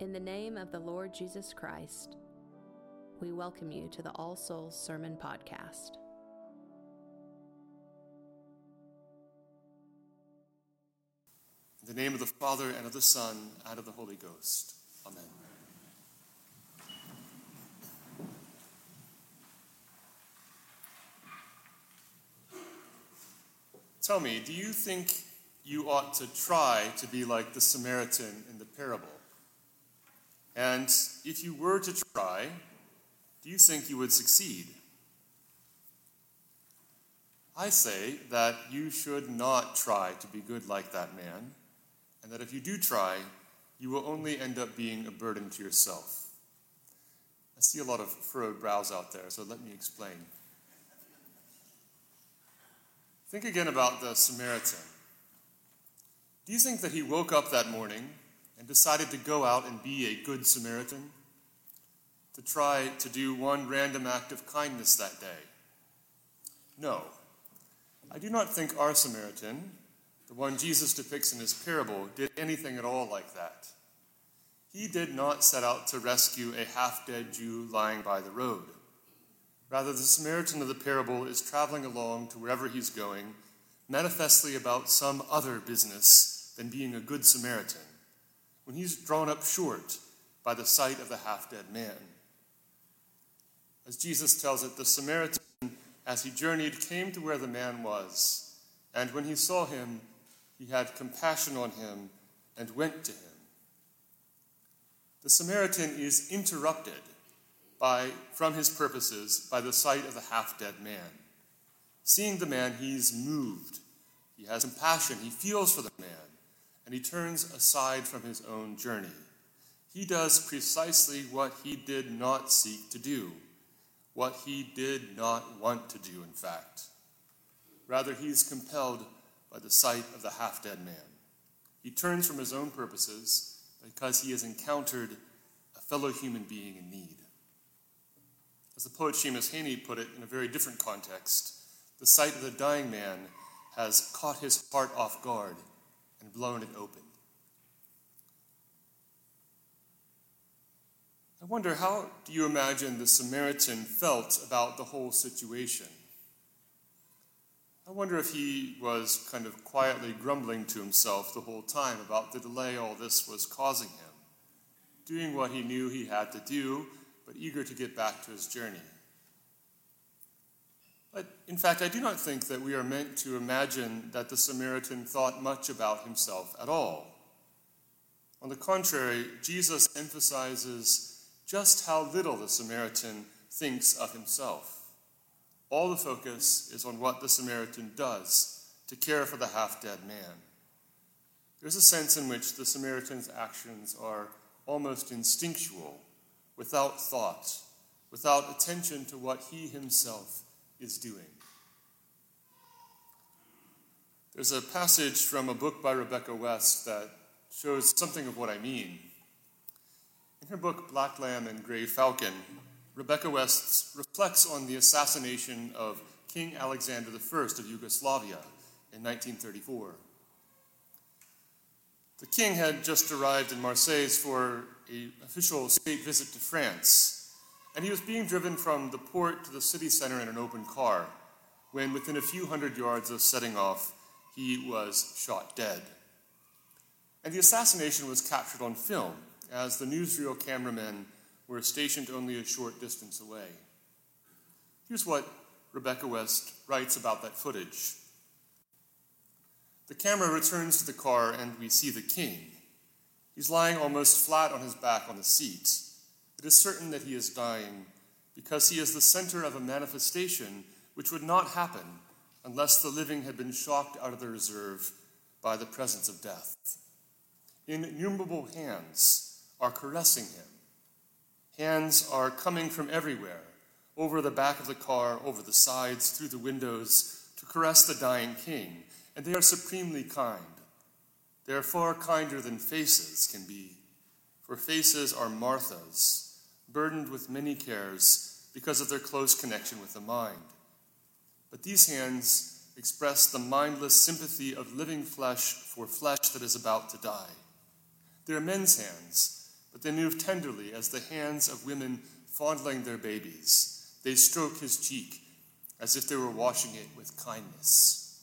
In the name of the Lord Jesus Christ, we welcome you to the All Souls Sermon Podcast. In the name of the Father, and of the Son, and of the Holy Ghost. Amen. Tell me, do you think you ought to try to be like the Samaritan in the parable? And if you were to try, do you think you would succeed? I say that you should not try to be good like that man, and that if you do try, you will only end up being a burden to yourself. I see a lot of furrowed brows out there, so let me explain. Think again about the Samaritan. Do you think that he woke up that morning and decided to go out and be a good Samaritan? To try to do one random act of kindness that day? No. I do not think our Samaritan, the one Jesus depicts in his parable, did anything at all like that. He did not set out to rescue a half dead Jew lying by the road. Rather, the Samaritan of the parable is traveling along to wherever he's going, manifestly about some other business than being a good Samaritan, when he's drawn up short by the sight of the half dead man. As Jesus tells it, the Samaritan, as he journeyed, came to where the man was, and when he saw him, he had compassion on him and went to him. The Samaritan is interrupted by, from his purposes by the sight of the half dead man. Seeing the man, he's moved. He has compassion. He feels for the man, and he turns aside from his own journey. He does precisely what he did not seek to do, what he did not want to do, in fact. Rather, he's compelled by the sight of the half dead man. He turns from his own purposes because he has encountered a fellow human being in need. As the poet Seamus Heaney put it in a very different context, the sight of the dying man has caught his heart off guard and blown it open. I wonder, how do you imagine the Samaritan felt about the whole situation? I wonder if he was kind of quietly grumbling to himself the whole time about the delay all this was causing him, doing what he knew he had to do but eager to get back to his journey. But in fact, I do not think that we are meant to imagine that the Samaritan thought much about himself at all. On the contrary, Jesus emphasizes just how little the Samaritan thinks of himself. All the focus is on what the Samaritan does to care for the half dead man. There's a sense in which the Samaritan's actions are almost instinctual without thought, without attention to what he himself is doing. There's a passage from a book by Rebecca West that shows something of what I mean. In her book, Black Lamb and Gray Falcon, Rebecca West reflects on the assassination of King Alexander I of Yugoslavia in 1934. The king had just arrived in Marseille for an official state visit to France, and he was being driven from the port to the city center in an open car when, within a few hundred yards of setting off, he was shot dead. And the assassination was captured on film as the newsreel cameramen were stationed only a short distance away. Here's what Rebecca West writes about that footage. The camera returns to the car and we see the king. He's lying almost flat on his back on the seat. It is certain that he is dying because he is the center of a manifestation which would not happen unless the living had been shocked out of their reserve by the presence of death. Innumerable hands are caressing him. Hands are coming from everywhere, over the back of the car, over the sides, through the windows, to caress the dying king and they are supremely kind. They are far kinder than faces can be, for faces are Marthas, burdened with many cares because of their close connection with the mind. But these hands express the mindless sympathy of living flesh for flesh that is about to die. They are men's hands, but they move tenderly as the hands of women fondling their babies. They stroke his cheek as if they were washing it with kindness.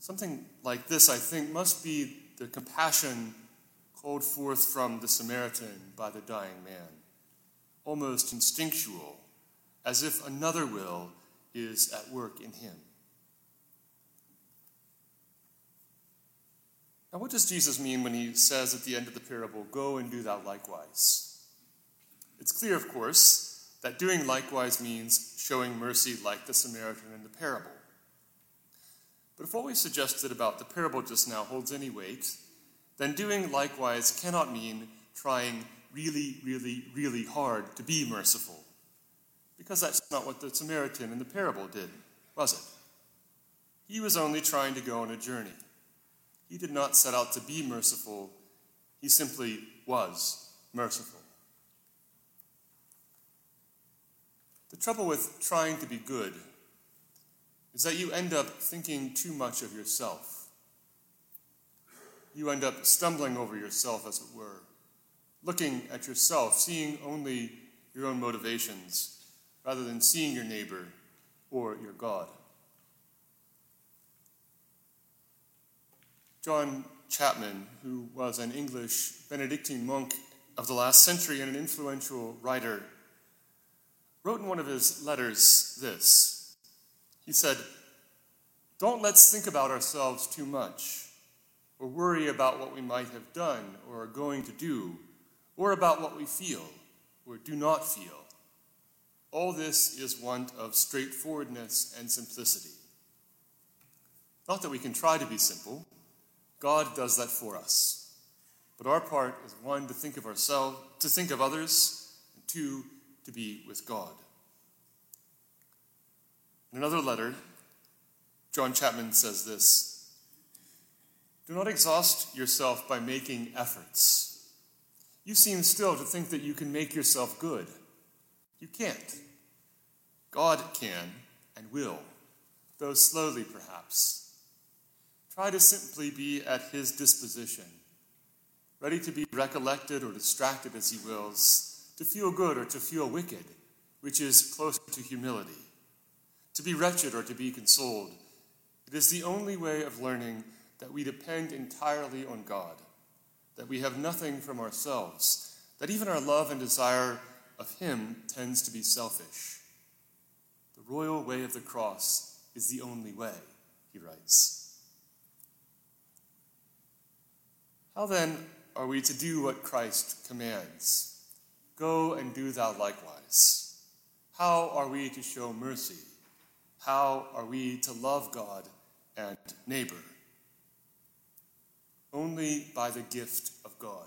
Something like this, I think, must be the compassion called forth from the Samaritan by the dying man, almost instinctual, as if another will is at work in him. Now, what does Jesus mean when he says at the end of the parable, Go and do thou likewise? It's clear, of course, that doing likewise means showing mercy like the Samaritan in the parable. But if what we suggested about the parable just now holds any weight, then doing likewise cannot mean trying really, really, really hard to be merciful. Because that's not what the Samaritan in the parable did, was it? He was only trying to go on a journey. He did not set out to be merciful, he simply was merciful. The trouble with trying to be good is that you end up thinking too much of yourself. You end up stumbling over yourself, as it were, looking at yourself, seeing only your own motivations, rather than seeing your neighbor or your God. John Chapman, who was an English Benedictine monk of the last century and an influential writer, wrote in one of his letters this. He said, Don't let's think about ourselves too much, or worry about what we might have done or are going to do, or about what we feel or do not feel. All this is want of straightforwardness and simplicity. Not that we can try to be simple, God does that for us. But our part is one, to think of ourselves, to think of others, and two, to be with God. In another letter, John Chapman says this Do not exhaust yourself by making efforts. You seem still to think that you can make yourself good. You can't. God can and will, though slowly perhaps. Try to simply be at his disposition, ready to be recollected or distracted as he wills, to feel good or to feel wicked, which is closer to humility, to be wretched or to be consoled. It is the only way of learning that we depend entirely on God, that we have nothing from ourselves, that even our love and desire of him tends to be selfish. The royal way of the cross is the only way, he writes. How then are we to do what Christ commands? Go and do thou likewise. How are we to show mercy? How are we to love God and neighbor? Only by the gift of God.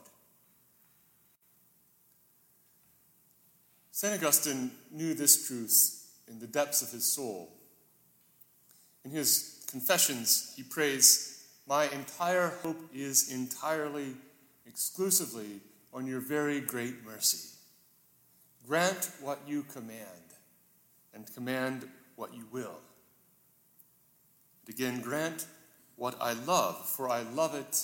St. Augustine knew this truth in the depths of his soul. In his Confessions, he prays my entire hope is entirely, exclusively on your very great mercy. Grant what you command, and command what you will. And again, grant what I love, for I love it,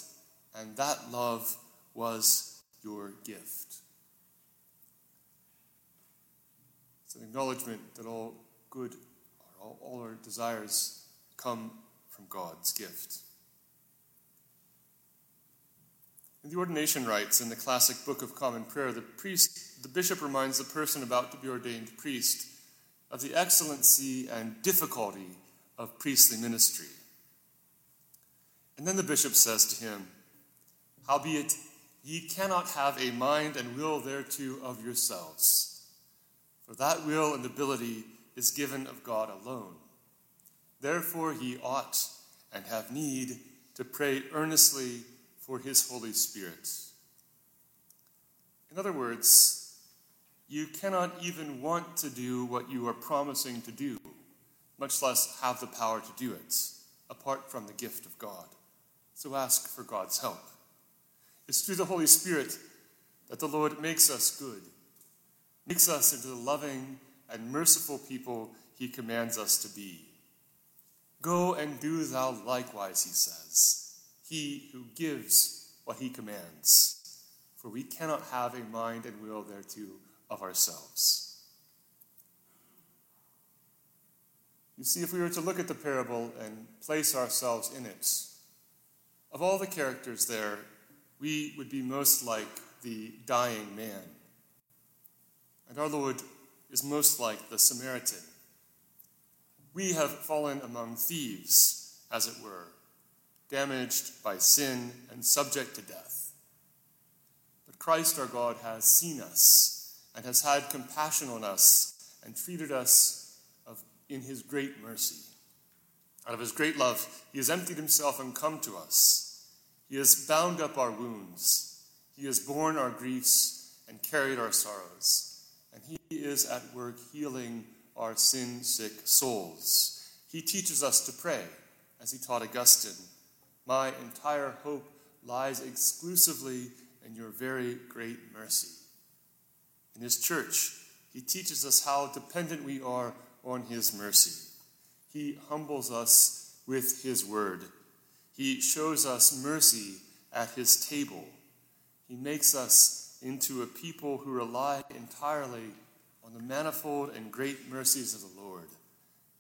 and that love was your gift. It's an acknowledgement that all good, all, all our desires come from God's gift. In the ordination rites in the classic Book of Common Prayer, the priest, the bishop reminds the person about to be ordained priest of the excellency and difficulty of priestly ministry. And then the bishop says to him, Howbeit, ye cannot have a mind and will thereto of yourselves, for that will and ability is given of God alone. Therefore ye ought and have need to pray earnestly for his Holy Spirit. In other words, you cannot even want to do what you are promising to do, much less have the power to do it, apart from the gift of God. So ask for God's help. It's through the Holy Spirit that the Lord makes us good, makes us into the loving and merciful people he commands us to be. Go and do thou likewise, he says he who gives what he commands, for we cannot have a mind and will thereto of ourselves. You see, if we were to look at the parable and place ourselves in it, of all the characters there, we would be most like the dying man. And our Lord is most like the Samaritan. We have fallen among thieves, as it were, damaged by sin and subject to death. But Christ our God has seen us and has had compassion on us and treated us of, in his great mercy. Out of his great love, he has emptied himself and come to us. He has bound up our wounds. He has borne our griefs and carried our sorrows. And he is at work healing our sin sick souls. He teaches us to pray, as he taught Augustine My entire hope lies exclusively in your very great mercy. In his church, he teaches us how dependent we are on his mercy. He humbles us with his word. He shows us mercy at his table. He makes us into a people who rely entirely on the manifold and great mercies of the Lord,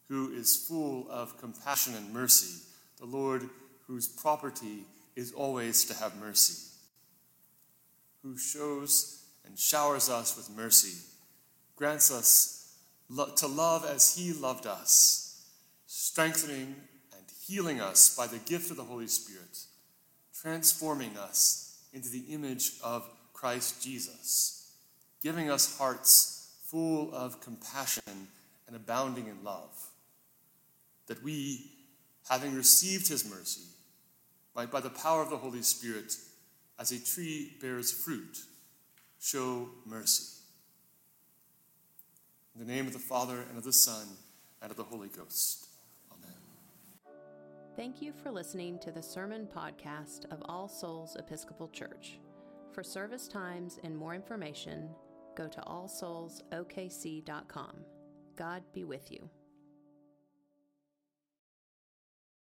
who is full of compassion and mercy, the Lord whose property is always to have mercy, who shows and showers us with mercy, grants us to love as he loved us, strengthening healing us by the gift of the Holy Spirit, transforming us into the image of Christ Jesus, giving us hearts full of compassion and abounding in love, that we, having received his mercy, might by the power of the Holy Spirit, as a tree bears fruit, show mercy. In the name of the Father, and of the Son, and of the Holy Ghost. Thank you for listening to the sermon podcast of All Souls Episcopal Church. For service times and more information, go to allsoulsokc.com. God be with you.